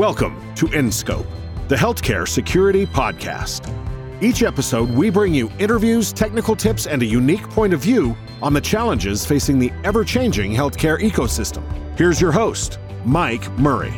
Welcome to InScope, the healthcare security podcast. Each episode, we bring you interviews, technical tips, and a unique point of view on the challenges facing the ever changing healthcare ecosystem. Here's your host, Mike Murray.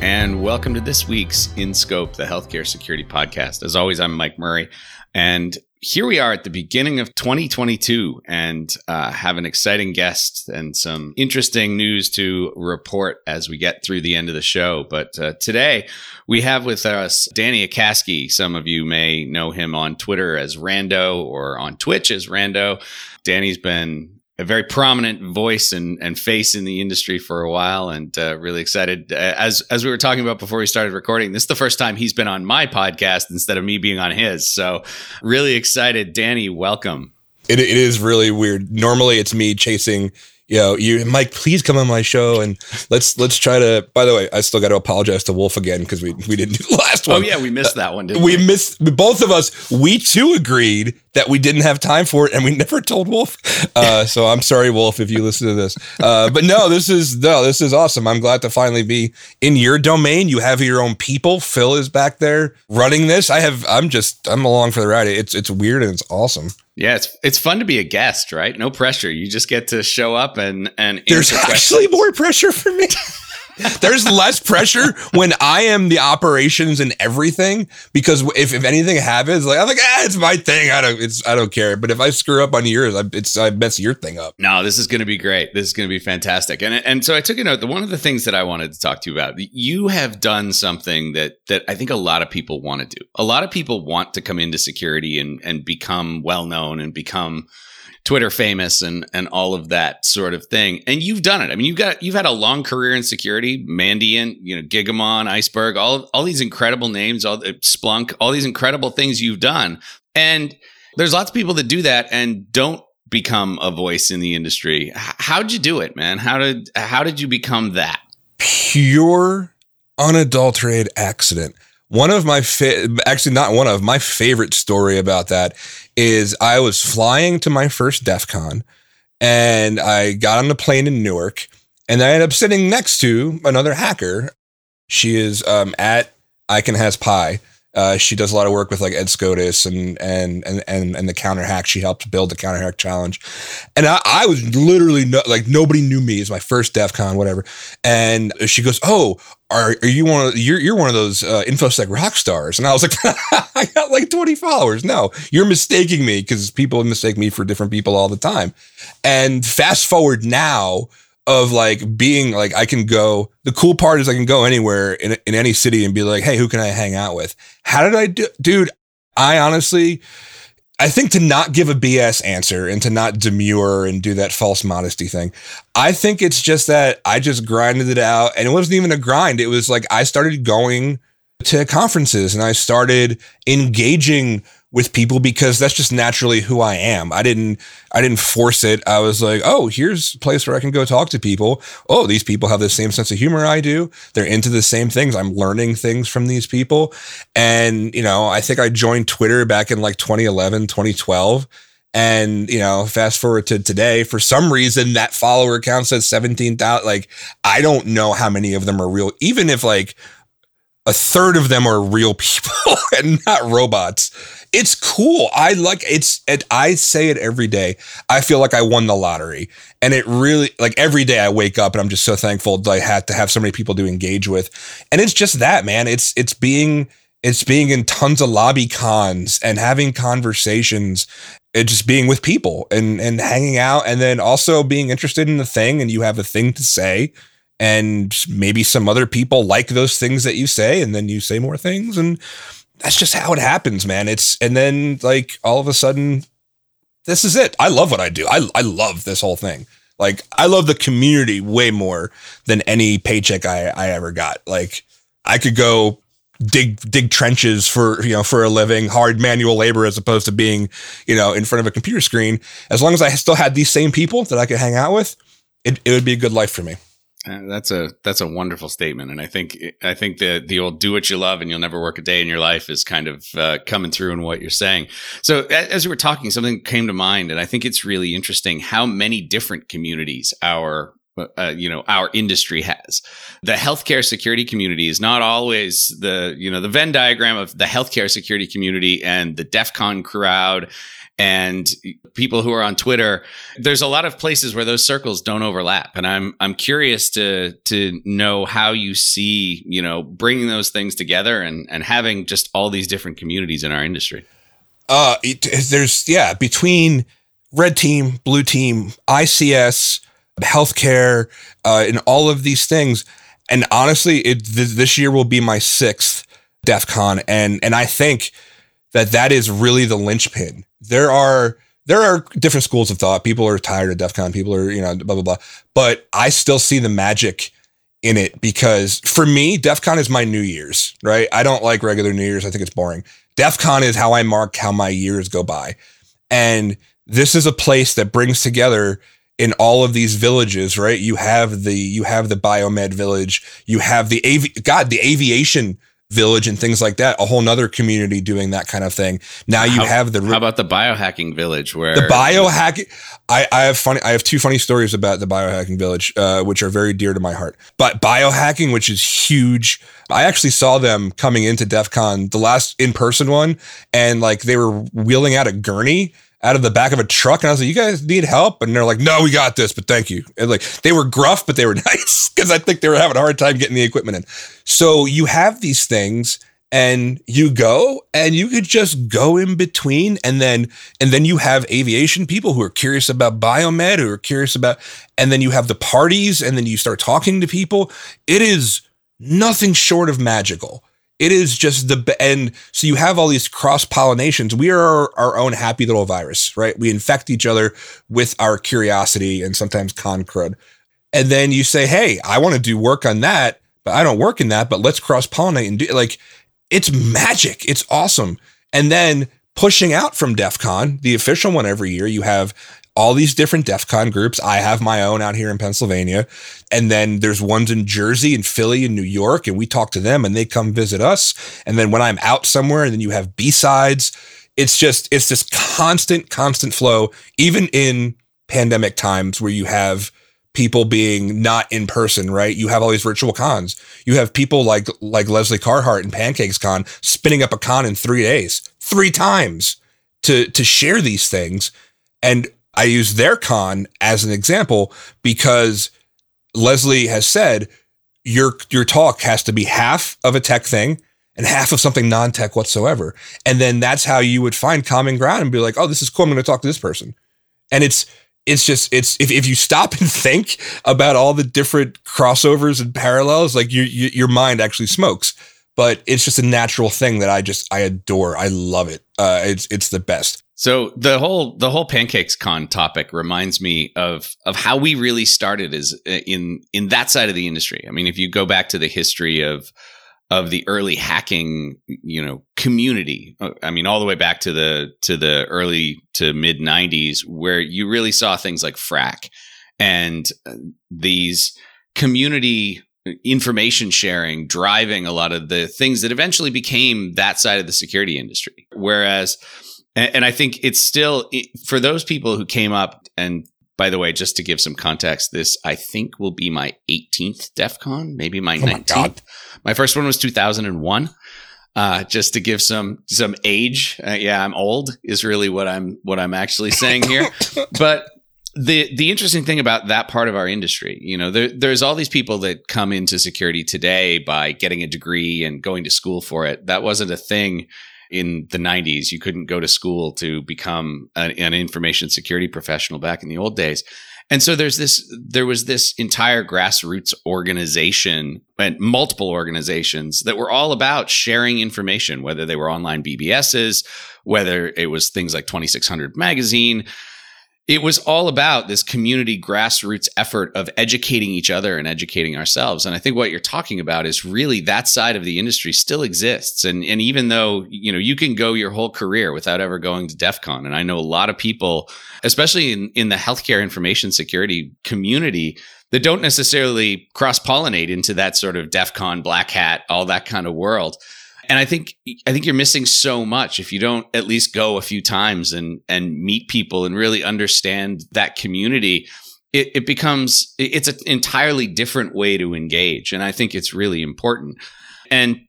And welcome to this week's InScope, the healthcare security podcast. As always, I'm Mike Murray. And here we are at the beginning of 2022 and uh, have an exciting guest and some interesting news to report as we get through the end of the show. But uh, today we have with us Danny Akacki. Some of you may know him on Twitter as Rando or on Twitch as Rando. Danny's been a very prominent voice and, and face in the industry for a while and uh, really excited. Uh, as as we were talking about before we started recording this is the first time he's been on my podcast instead of me being on his. So really excited. Danny welcome. It, it is really weird. Normally it's me chasing you know, you Mike, please come on my show and let's let's try to. By the way, I still got to apologize to Wolf again because we we didn't do the last one. Oh yeah, we missed that one. Didn't we, we missed both of us. We too agreed that we didn't have time for it, and we never told Wolf. Uh, so I'm sorry, Wolf, if you listen to this. Uh, but no, this is no, this is awesome. I'm glad to finally be in your domain. You have your own people. Phil is back there running this. I have. I'm just. I'm along for the ride. It's it's weird and it's awesome. Yeah, it's it's fun to be a guest, right? No pressure. You just get to show up and and there's actually more pressure for me. There's less pressure when I am the operations and everything because if, if anything happens, like I'm like, ah, it's my thing. I don't, it's I don't care. But if I screw up on yours, I, it's I mess your thing up. No, this is going to be great. This is going to be fantastic. And and so I took a note. One of the things that I wanted to talk to you about, you have done something that that I think a lot of people want to do. A lot of people want to come into security and and become well known and become Twitter famous and and all of that sort of thing. And you've done it. I mean, you've got you've had a long career in security, Mandiant, you know, Gigamon, Iceberg, all all these incredible names, all uh, Splunk, all these incredible things you've done. And there's lots of people that do that and don't become a voice in the industry. How'd you do it, man? How did how did you become that? Pure unadulterated accident. One of my fa- actually not one of my favorite story about that is I was flying to my first DEF CON and I got on the plane in Newark and I ended up sitting next to another hacker. She is um, at can Has Pi uh, she does a lot of work with like Ed Skoudis and and and and, and the counter hack. She helped build the counter hack challenge, and I, I was literally no, like nobody knew me. It's my first DEF CON, whatever. And she goes, "Oh, are, are you one of you're you're one of those uh, infosec rock stars?" And I was like, "I got like 20 followers." No, you're mistaking me because people mistake me for different people all the time. And fast forward now of like being like I can go. The cool part is I can go anywhere in in any city and be like, hey, who can I hang out with? How did I do, dude? I honestly, I think to not give a BS answer and to not demur and do that false modesty thing. I think it's just that I just grinded it out, and it wasn't even a grind. It was like I started going to conferences and I started engaging with people because that's just naturally who I am. I didn't I didn't force it. I was like, "Oh, here's a place where I can go talk to people. Oh, these people have the same sense of humor I do. They're into the same things. I'm learning things from these people." And, you know, I think I joined Twitter back in like 2011, 2012. And, you know, fast forward to today, for some reason that follower count says 17,000. Like, I don't know how many of them are real. Even if like a third of them are real people and not robots it's cool. I like it's it, I say it every day. I feel like I won the lottery. And it really like every day I wake up and I'm just so thankful that I had to have so many people to engage with. And it's just that, man. It's it's being it's being in tons of lobby cons and having conversations and just being with people and and hanging out and then also being interested in the thing and you have a thing to say and maybe some other people like those things that you say and then you say more things and that's just how it happens, man. It's and then like all of a sudden, this is it. I love what I do. I I love this whole thing. Like I love the community way more than any paycheck I I ever got. Like I could go dig dig trenches for you know for a living hard manual labor as opposed to being you know in front of a computer screen as long as i still had these same people that i could hang out with it, it would be a good life for me that's a that's a wonderful statement, and I think I think the the old "do what you love and you'll never work a day in your life" is kind of uh, coming through in what you're saying. So as we were talking, something came to mind, and I think it's really interesting how many different communities our uh, you know our industry has. The healthcare security community is not always the you know the Venn diagram of the healthcare security community and the DEF CON crowd and people who are on Twitter. There's a lot of places where those circles don't overlap, and I'm I'm curious to to know how you see you know bringing those things together and and having just all these different communities in our industry. Uh, it, there's yeah between red team, blue team, ICS, healthcare, uh, and all of these things. And honestly, it, th- this year will be my sixth DEF CON, and and I think that that is really the linchpin. There are there are different schools of thought. People are tired of DEF CON. People are you know blah blah blah. But I still see the magic in it because for me, DEF CON is my New Year's. Right? I don't like regular New Year's. I think it's boring. DEF CON is how I mark how my years go by, and this is a place that brings together in all of these villages, right? You have the you have the biomed village, you have the av God, the aviation village and things like that. A whole nother community doing that kind of thing. Now you how, have the how about the biohacking village where the biohacking I, I have funny I have two funny stories about the biohacking village, uh, which are very dear to my heart. But biohacking, which is huge. I actually saw them coming into DEF CON, the last in-person one, and like they were wheeling out a gurney out of the back of a truck and I was like, you guys need help? And they're like, no, we got this, but thank you. And like they were gruff, but they were nice because I think they were having a hard time getting the equipment in. So you have these things and you go and you could just go in between and then and then you have aviation people who are curious about biomed who are curious about and then you have the parties and then you start talking to people. It is nothing short of magical it is just the and so you have all these cross pollinations we are our, own happy little virus right? We infect each other with our curiosity and sometimes con crud and then you say hey i want to do work on that but i don't work in that but let's cross pollinate and do like it's magic. It's awesome. And then pushing out from def con the official one every year you have all these different DEF CON groups. I have my own out here in Pennsylvania. And then there's ones in Jersey and Philly and New York. And we talk to them and they come visit us. And then when I'm out somewhere, and then you have B-sides, it's just, it's this constant, constant flow, even in pandemic times where you have people being not in person, right? You have all these virtual cons. You have people like like Lesley Carhart and Pancakes Con spinning up a con in three days, three times to to share these things. And I use their con as an example because Lesley has said your your talk has to be half of a tech thing and half of something non-tech whatsoever. And then that's how you would find common ground and be like, oh, this is cool. I'm going to talk to this person. And it's it's just it's if, if you stop and think about all the different crossovers and parallels, like your your mind actually smokes. But it's just a natural thing that I just I adore. I love it. Uh, it's it's the best. So the whole the whole pancakes con topic reminds me of of how we really started as uh, in in that side of the industry. I mean, if you go back to the history of of the early hacking, you know, community. Uh, I mean, all the way back to the to the early to mid '90s, where you really saw things like Phrack and uh, these community information sharing driving a lot of the things that eventually became that side of the security industry. Whereas and, and I think it's still for those people who came up and by the way, just to give some context, this I think will be my 18th DEF CON, maybe my oh 19th. My, my, first one was 2001. Uh, just to give some some age, uh, yeah, I'm old is really what I'm what I'm actually saying here. but the the interesting thing about that part of our industry, you know, there, there's all these people that come into security today by getting a degree and going to school for it. That wasn't a thing in the 90s. You couldn't go to school to become an, an, information security professional back in the old days. And so there's this, there was this entire grassroots organization and multiple organizations that were all about sharing information, whether they were online BBSs, whether it was things like 2600 magazine, it was all about this community grassroots effort of educating each other and educating ourselves. And I think what you're talking about is really that side of the industry still exists. And, and even though, you know, you can go your whole career without ever going to DEF CON. And I know a lot of people, especially in, in the healthcare information security community, that don't necessarily cross pollinate into that sort of DEF CON, black hat, all that kind of world and I think I think you're missing so much if you don't at least go a few times and and meet people and really understand that community. it, it becomes it's an entirely different way to engage, and I think it's really important. And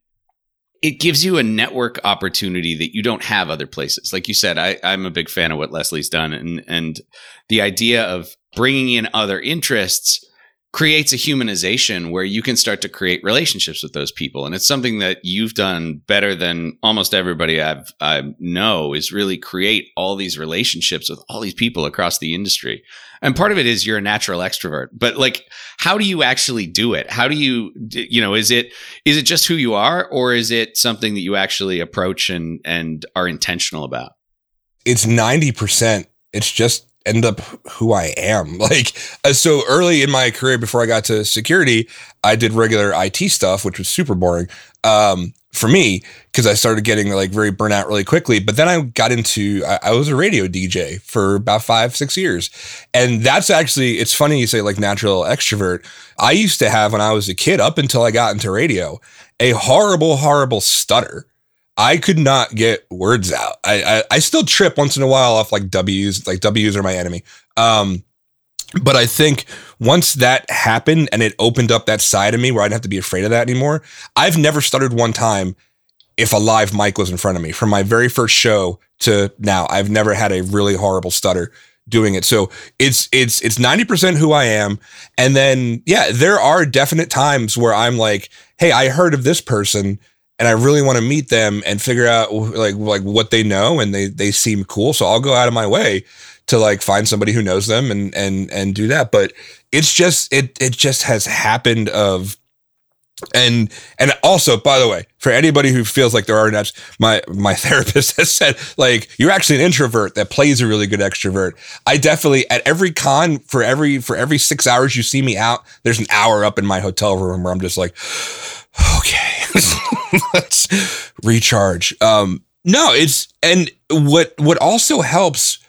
it gives you a network opportunity that you don't have other places. Like you said, I, I'm a big fan of what Lesley's done, and and the idea of bringing in other interests creates a humanization where you can start to create relationships with those people. And it's something that you've done better than almost everybody I've I know is really create all these relationships with all these people across the industry. And part of it is you're a natural extrovert but like how do you actually do it? How do you you know is it is it just who you are or is it something that you actually approach and and are intentional about? It's 90% it's just end up who I am. Like, uh, so early in my career, before I got to security, I did regular IT stuff, which was super boring um, for me because I started getting like very burnout really quickly. But then I got into, I, I, was a radio DJ for about five, six years. And that's actually, it's funny you say like natural extrovert. I used to have when I was a kid, up until I got into radio, a horrible, horrible stutter. I could not get words out. I, I, I still trip once in a while off like W's. Like W's are my enemy. Um, but I think once that happened and it opened up that side of me where I didn't have to be afraid of that anymore, I've never stuttered one time if a live mic was in front of me. From my very first show to now, I've never had a really horrible stutter doing it. So it's it's it's 90% who I am. And then yeah, there are definite times where I'm like, hey, I heard of this person and I really want to meet them and figure out like like what they know and they they seem cool. So I'll go out of my way to like find somebody who knows them and and and do that. But it's just it it just has happened of and and also by the way for anybody who feels like there are naps my my therapist has said like you're actually an introvert that plays a really good extrovert i definitely at every con for every for every six hours you see me out there's an hour up in my hotel room where i'm just like okay, let's recharge. Um, no, it's and what what also helps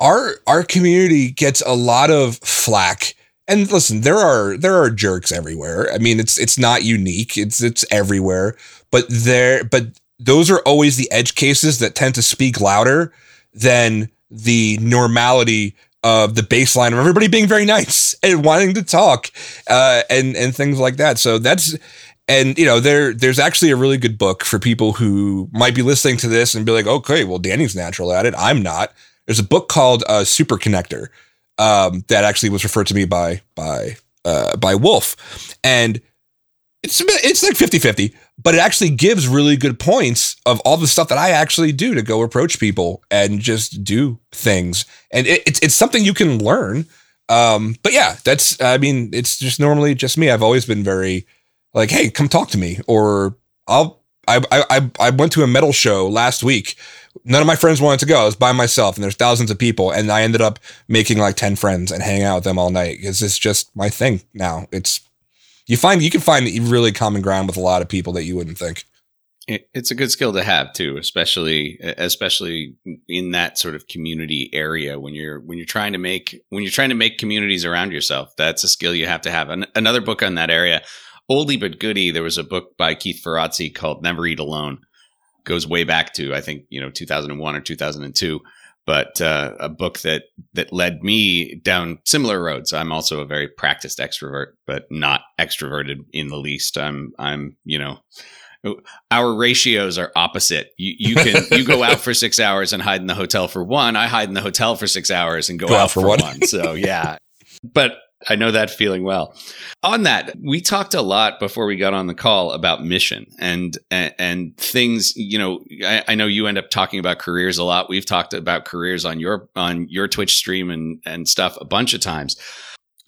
our our community gets a lot of flack. And listen, there are there are jerks everywhere. I mean, it's it's not unique. It's it's everywhere. But there but those are always the edge cases that tend to speak louder than the normality of the baseline of everybody being very nice and wanting to talk uh, and and things like that. So that's and you know there there's actually a really good book for people who might be listening to this and be like okay well danny's natural at it. I'm not. There's a book called uh, super connector um, that actually was referred to me by by uh, by wolf. And it's it's like 50-50 but it actually gives really good points of all the stuff that i actually do to go approach people and just do things. And it, it's, it's something you can learn. Um, but yeah that's i mean it's just normally just me. I've always been very like, hey, come talk to me, or I'll. I, I I went to a metal show last week. None of my friends wanted to go. I was by myself, and there's thousands of people, and I ended up making like ten friends and hanging out with them all night because it's just my thing now. It's you find you can find really common ground with a lot of people that you wouldn't think. It's a good skill to have too, especially especially in that sort of community area when you're when you're trying to make when you're trying to make communities around yourself. That's a skill you have to have. And another book on that area oldie but goodie, there was a book by Keith Ferrazzi called Never Eat Alone. Goes way back to I think you know 2001 or 2002, but uh, a book that that led me down similar roads. I'm also a very practiced extrovert, but not extroverted in the least. I'm I'm you know our ratios are opposite. You, you can you go out for six hours and hide in the hotel for one. I hide in the hotel for six hours and go, go out, out, for, for one. one. So yeah, but I know that feeling well. On that, we talked a lot before we got on the call about mission and and, and things. You know, I, I, know you end up talking about careers a lot. We've talked about careers on your on your Twitch stream and and stuff a bunch of times.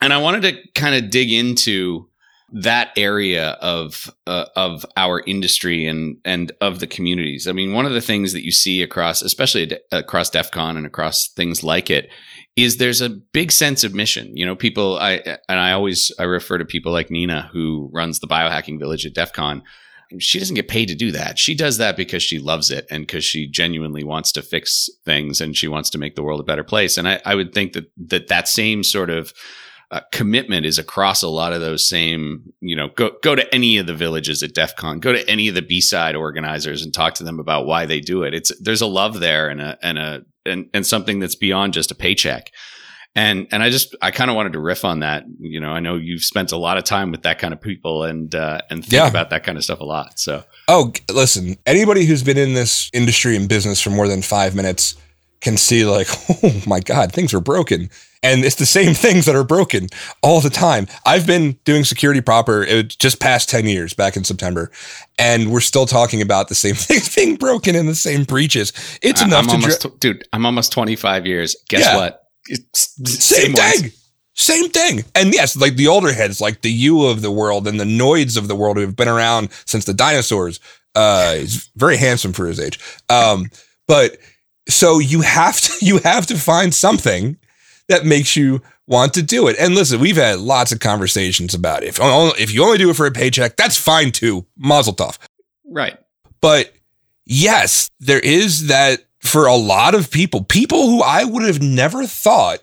And I wanted to kind of dig into that area of uh, of our industry and and of the communities. I mean, one of the things that you see across, especially across DEF CON and across things like it, is there's a big sense of mission. You know, people I and I always I refer to people like Nina who runs the biohacking village at DEF CON. She doesn't get paid to do that. She does that because she loves it and because she genuinely wants to fix things and she wants to make the world a better place. And I, I would think that that that same sort of uh, commitment is across a lot of those same, you know, go go to any of the villages at DEF CON, go to any of the B side organizers and talk to them about why they do it. It's there's a love there and a and a and, and something that's beyond just a paycheck. And and I just I kind of wanted to riff on that. You know, I know you've spent a lot of time with that kind of people and uh, and think Yeah. about that kind of stuff a lot. So Oh, listen, anybody who's been in this industry and business for more than five minutes can see, like, oh my God, things are broken. And it's the same things that are broken all the time. I've been doing security proper it just past 10 years back in September, and we're still talking about the same things being broken and the same breaches. It's I- enough I'm to almost, dri- dude. I'm almost 25 years. Guess Yeah. what? It's same, ones. thing. Same thing. And yes, like the older heads, like the you of the world and the noids of the world who have been around since the dinosaurs. Uh, he's very handsome for his age. Um, but so you have to you have to find something that makes you want to do it. And listen, we've had lots of conversations about it. If only, if you only do it for a paycheck, that's fine too. Mazel tov. Right. But yes, there is that for a lot of people, people who I would have never thought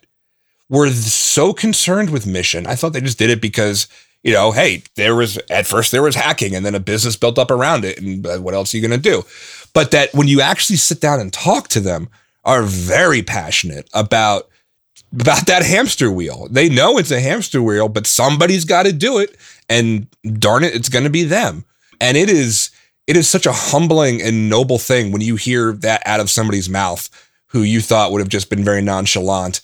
were so concerned with mission. I thought they just did it because, you know, hey, there was at first there was hacking and then a business built up around it. And uh, what else are you going to do? But that when you actually sit down and talk to them, are very passionate about about that hamster wheel. They know it's a hamster wheel, but somebody's got to do it. And darn it, it's going to be them. And it is it is such a humbling and noble thing when you hear that out of somebody's mouth who you thought would have just been very nonchalant.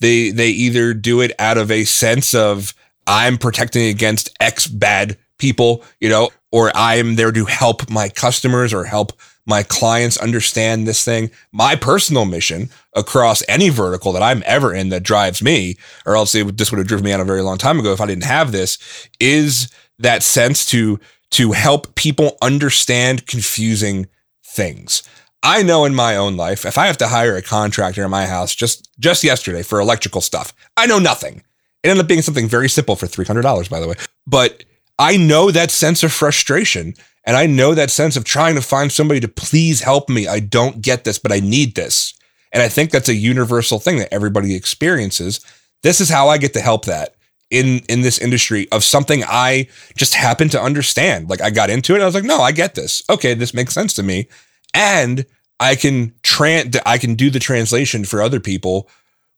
They they either do it out of a sense of I'm protecting against X bad people, you know, or I'm there to help my customers or help my clients understand this thing. My personal mission across any vertical that I'm ever in that drives me, or else this would have driven me out a very long time ago if I didn't have this, is that sense to to help people understand confusing things. I know in my own life, if I have to hire a contractor in my house just just yesterday for electrical stuff, I know nothing. It ended up being something very simple for $300, by the way. But I know that sense of frustration and I know that sense of trying to find somebody to please help me. I don't get this, but I need this. And I think that's a universal thing that everybody experiences. This is how I get to help that in in this industry of something I just happen to understand. Like I got into it, I was like, no, I get this. Okay, this makes sense to me, and I can tran I can do the translation for other people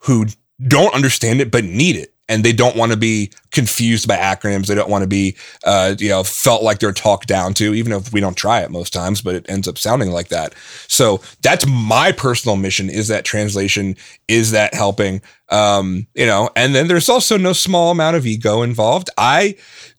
who don't understand it but need it. And they don't want to be confused by acronyms. They don't want to be uh, you know felt like they're talked down to even if we don't try it most times but it ends up sounding like that. So that's my personal mission is that translation is that helping um, you know? And then there's also no small amount of ego involved. I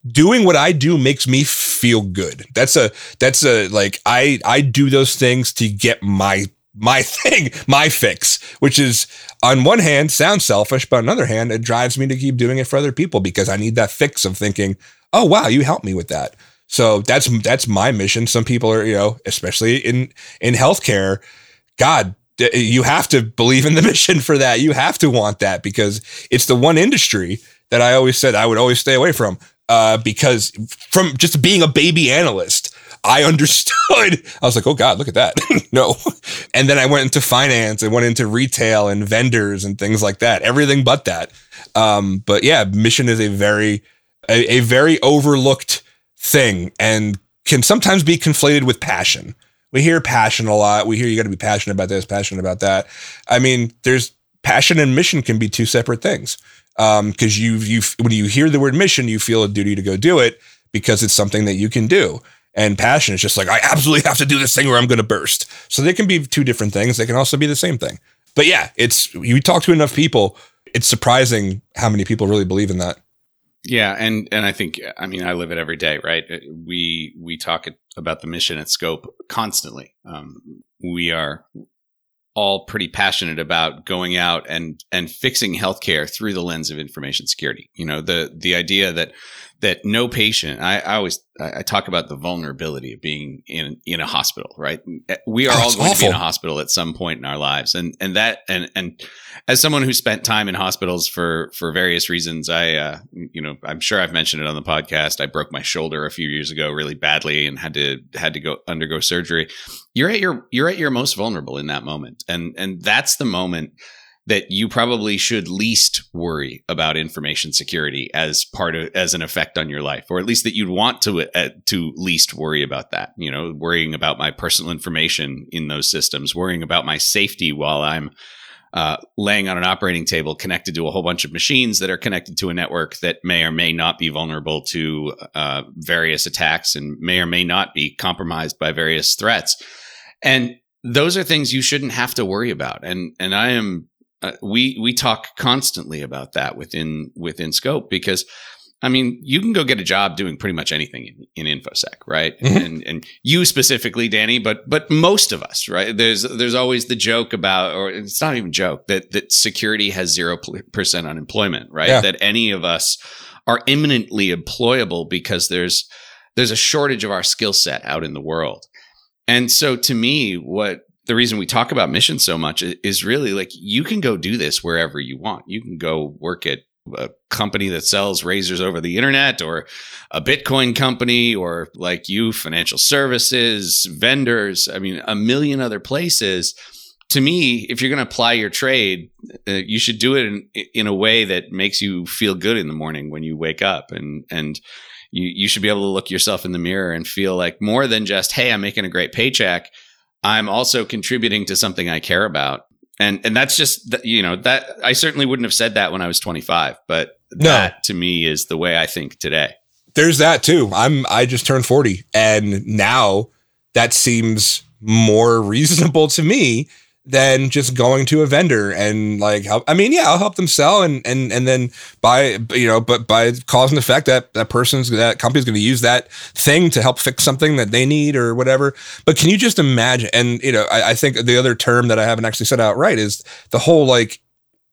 doing what i do makes me feel good. That's a that's a like i i do those things to get my my thing, my fix, which is on one hand sounds selfish, but on the other hand, it drives me to keep doing it for other people because I need that fix of thinking, oh wow, you helped me with that. So that's that's my mission. Some people are, you know, especially in in healthcare, God, you have to believe in the mission for that. You have to want that because it's the one industry that I always said I would always stay away from. Uh, because from just being a baby analyst, I understood. I was like, oh God, look at that. no. And then I went into finance and went into retail and vendors and things like that. Everything but that. Um, but yeah, mission is a very, a, a very overlooked thing and can sometimes be conflated with passion. We hear passion a lot. We hear you got to be passionate about this, passionate about that. I mean, there's passion and mission can be two separate things. Um, because you you when you hear the word mission, you feel a duty to go do it because it's something that you can do. And passion is just like I absolutely have to do this thing or I'm going to burst. So they can be two different things. They can also be the same thing. But yeah, it's you talk to enough people, it's surprising how many people really believe in that. Yeah, and and I think I mean I live it every day, right? We we talk about the mission at Scope constantly. Um, we are all pretty passionate about going out and and fixing healthcare through the lens of information security. You know, the the idea that that no patient. I, I always I talk about the vulnerability of being in in a hospital. Right, we are Oh, all going to be in a hospital at some point in our lives, and and that and and as someone who spent time in hospitals for for various reasons, I uh, you know I'm sure I've mentioned it on the podcast. I broke my shoulder a few years ago really badly and had to had to go undergo surgery. You're at your you're at your most vulnerable in that moment, and and that's the moment that you probably should least worry about information security as part of as an effect on your life or at least that you'd want to uh, to least worry about that you know worrying about my personal information in those systems worrying about my safety while i'm uh, laying on an operating table connected to a whole bunch of machines that are connected to a network that may or may not be vulnerable to uh, various attacks and may or may not be compromised by various threats. And those are things you shouldn't have to worry about. And and I am uh, we we talk constantly about that within within scope because I mean, you can go get a job doing pretty much anything in, in infosec, right? Mm-hmm. And and you specifically, Danny, but but most of us, right? There's there's always the joke about, or it's not even joke that that security has zero percent unemployment, right? Yeah. That any of us are imminently employable because there's there's a shortage of our skill set out in the world. And so to me, what the reason we talk about mission so much is really like you can go do this wherever you want. You can go work at a company that sells razors over the internet or a Bitcoin company or like you, financial services, vendors. I mean, a million other places. To me, if you're going to apply your trade, uh, you should do it in, in a way that makes you feel good in the morning when you wake up and, and, you, you should be able to look yourself in the mirror and feel like more than just, Hey, I'm making a great paycheck. I'm also contributing to something I care about and and that's just you know that I certainly wouldn't have said that when I was 25, but no. that to me is the way I think today. There's that too. I'm I just turned 40, and now that seems more reasonable to me than just going to a vendor and like help. I mean, yeah, I'll help them sell and and and then by you know, but by cause and effect that that person's that company's going to use that thing to help fix something that they need or whatever. But can you just imagine? And you know, I, I think the other term that I haven't actually said out right is the whole like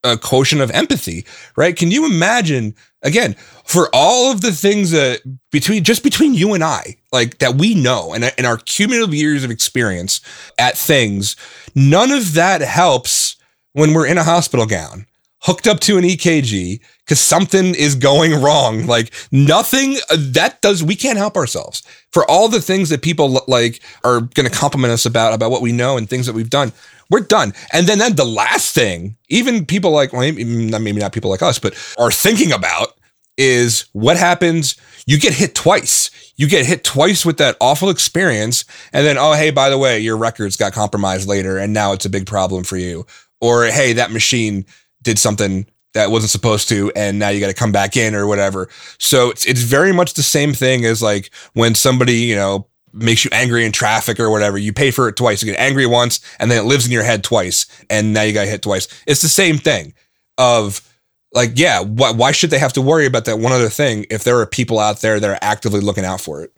a quotient of empathy, right? Can you imagine again for all of the things that between just between you and I, like that we know and in our cumulative years of experience at things, none of that helps when we're in a hospital gown, hooked up to an EKG because something is going wrong. Like nothing uh, that does, we can't help ourselves for all the things that people like are going to compliment us about, about what we know and things that we've done we're done. And then, then the last thing, even people like, well, maybe, not people like us, but are thinking about is what happens. You get hit twice. You get hit twice with that awful experience. And then, oh, hey, by the way, your records got compromised later and now it's a big problem for you. Or, hey, that machine did something that wasn't supposed to and now you got to come back in or whatever. So it's, it's very much the same thing as like when somebody, you know, makes you angry in traffic or whatever. You pay for it twice. You get angry once and then it lives in your head twice. And now you got hit twice. It's the same thing of like, yeah, why, why should they have to worry about that one other thing if there are people out there that are actively looking out for it?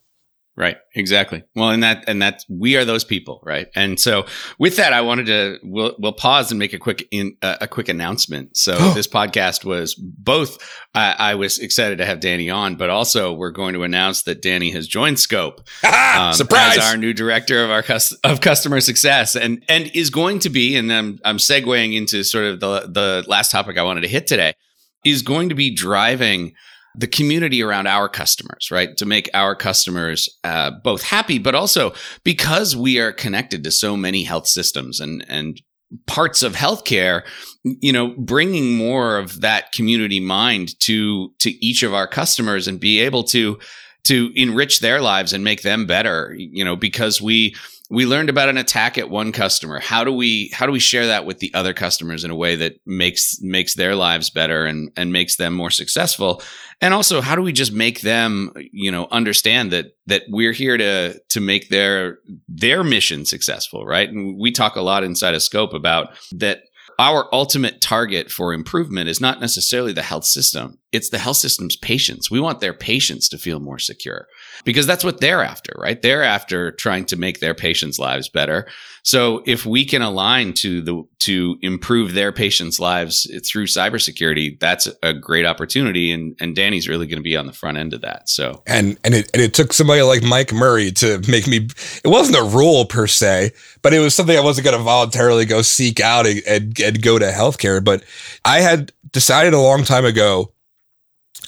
Right. Exactly. Well, and that, and that we are those people. Right. And so with that, I wanted to, we'll, we'll pause and make a quick, in, uh, a quick announcement. So this podcast was both, I, I, was excited to have Danny on, but also we're going to announce that Danny has joined Scope. um, Surprise. As our new director of our, cus- of customer success and, and is going to be, and I'm, I'm segueing into sort of the, the last topic I wanted to hit today is going to be driving the community around our customers, right? To make our customers uh, both happy, but also because we are connected to so many health systems and and parts of healthcare, you know, bringing more of that community mind to to each of our customers and be able to to enrich their lives and make them better, you know, because we we learned about an attack at one customer how do we how do we share that with the other customers in a way that makes makes their lives better and and makes them more successful and also how do we just make them you know understand that that we're here to to make their their mission successful right and we talk a lot inside of scope about that our ultimate target for improvement is not necessarily the health system. It's the health system's patients. We want their patients to feel more secure because that's what they're after, right? They're after trying to make their patients' lives better. So if we can align to the to improve their patients' lives through cybersecurity, that's a great opportunity. And and Danny's really going to be on the front end of that. So and and it and it took somebody like Mike Murray to make me. It wasn't a rule per se, but it was something I wasn't going to voluntarily go seek out and, and, and go to healthcare. But I had decided a long time ago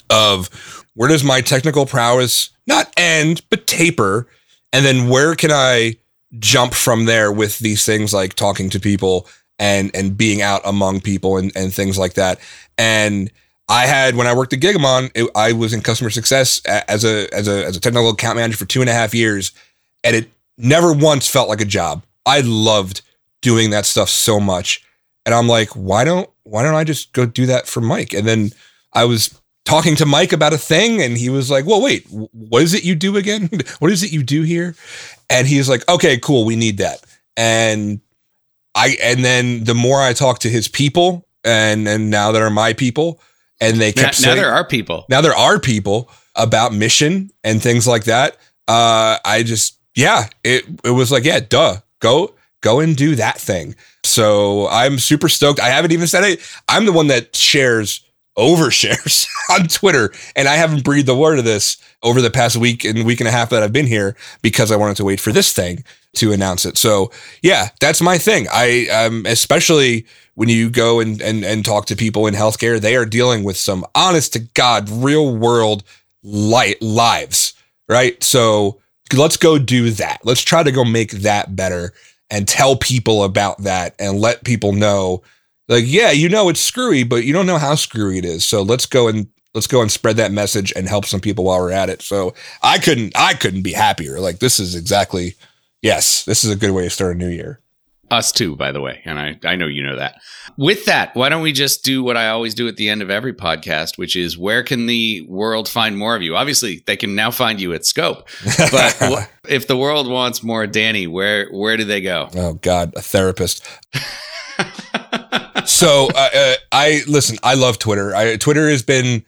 of where does my technical prowess not end but taper, and then where can I jump from there with these things like talking to people and and being out among people and, and things like that. And I had when I worked at Gigamon, it, I was in customer success as a as a as a technical account manager for two and a half years, and it never once felt like a job. I loved doing that stuff so much, And I'm like, why don't why don't I just go do that for Mike? And then I was talking to Mike about a thing and he was like, "Well, wait, what is it you do again? what is it you do here?" And he's like, "Okay, cool, we need that." And I and then the more I talk to his people and and now that are my people and they kept now, saying, now there are people. Now there are people about mission and things like that. Uh I just yeah, it it was like, yeah, duh. Go go and do that thing. So I'm super stoked. I haven't even said it. I'm the one that shares overshares on Twitter. And I haven't breathed a word of this over the past week and week and a half that I've been here because I wanted to wait for this thing to announce it. So yeah, that's my thing. I um, especially when you go and, and and talk to people in healthcare, they are dealing with some honest to God, real world light lives, right? So let's go do that. Let's try to go make that better and tell people about that and let people know like yeah you know it's screwy but you don't know how screwy it is. So let's go and let's go and spread that message and help some people while we're at it. So i couldn't i couldn't be happier. Like this is exactly yes this is a good way to start a new year. Us too by the way and i i know you know that. With that why don't we just do what i always do at the end of every podcast which is where can the world find more of you? Obviously they can now find you at scope but if the world wants more danny where where do they go? Oh god a therapist so uh, uh, I listen. I love Twitter. I, Twitter has been.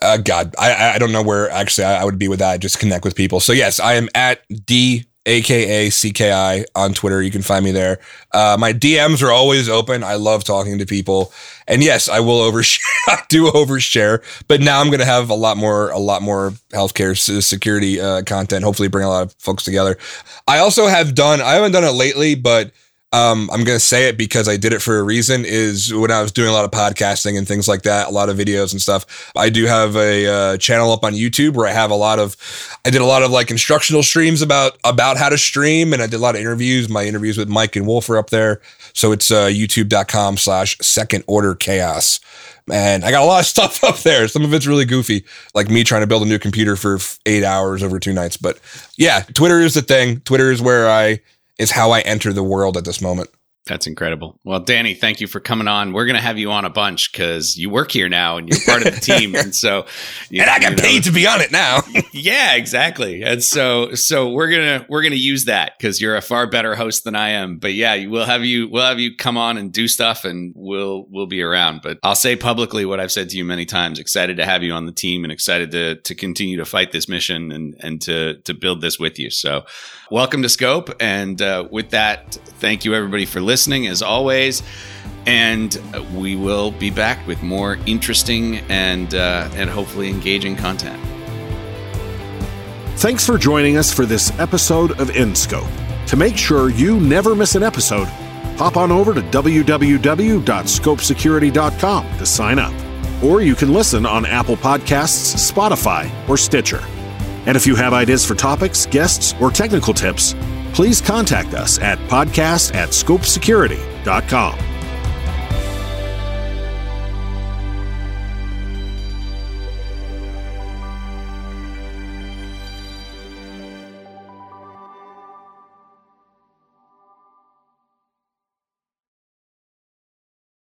Uh, God, I I don't know where actually I, I would be with that. Just connect with people. So yes, I am at d aka CKI on Twitter. You can find me there. Uh, my DMs are always open. I love talking to people. And yes, I will overshare. I do overshare, but now I'm going to have a lot more, a lot more healthcare security uh, content. Hopefully, bring a lot of folks together. I also have done. I haven't done it lately, but um, I'm going to say it because I did it for a reason. Is when I was doing a lot of podcasting and things like that, a lot of videos and stuff. I do have a uh, channel up on YouTube where I have a lot of, I did a lot of like instructional streams about about how to stream, and I did a lot of interviews. My interviews with Mike and Wolf are up there, so it's uh, YouTube.com/slash Second Order Chaos. And I got a lot of stuff up there. Some of it's really goofy, like me trying to build a new computer for eight hours over two nights. But yeah, Twitter is the thing. Twitter is where I is how I enter the world at this moment. That's incredible. Well, Danny, thank you for coming on. We're going to have you on a bunch because you work here now and you're part of the team, and so you, and I got paid know. to be on it now. yeah, exactly. And so, so we're gonna we're gonna use that because you're a far better host than I am. But yeah, we'll have you we'll have you come on and do stuff, and we'll we'll be around. But I'll say publicly what I've said to you many times: excited to have you on the team, and excited to to continue to fight this mission and and to to build this with you. So, welcome to Scope, and uh, with that, thank you everybody for listening listening as always. And we will be back with more interesting and uh, and hopefully engaging content. Thanks for joining us for this episode of InScope. To make sure you never miss an episode, hop on over to www.scopesecurity.com to sign up. Or you can listen on Apple Podcasts, Spotify, or Stitcher. And if you have ideas for topics, guests, or technical tips, please contact us at podcast at scopesecurity.com.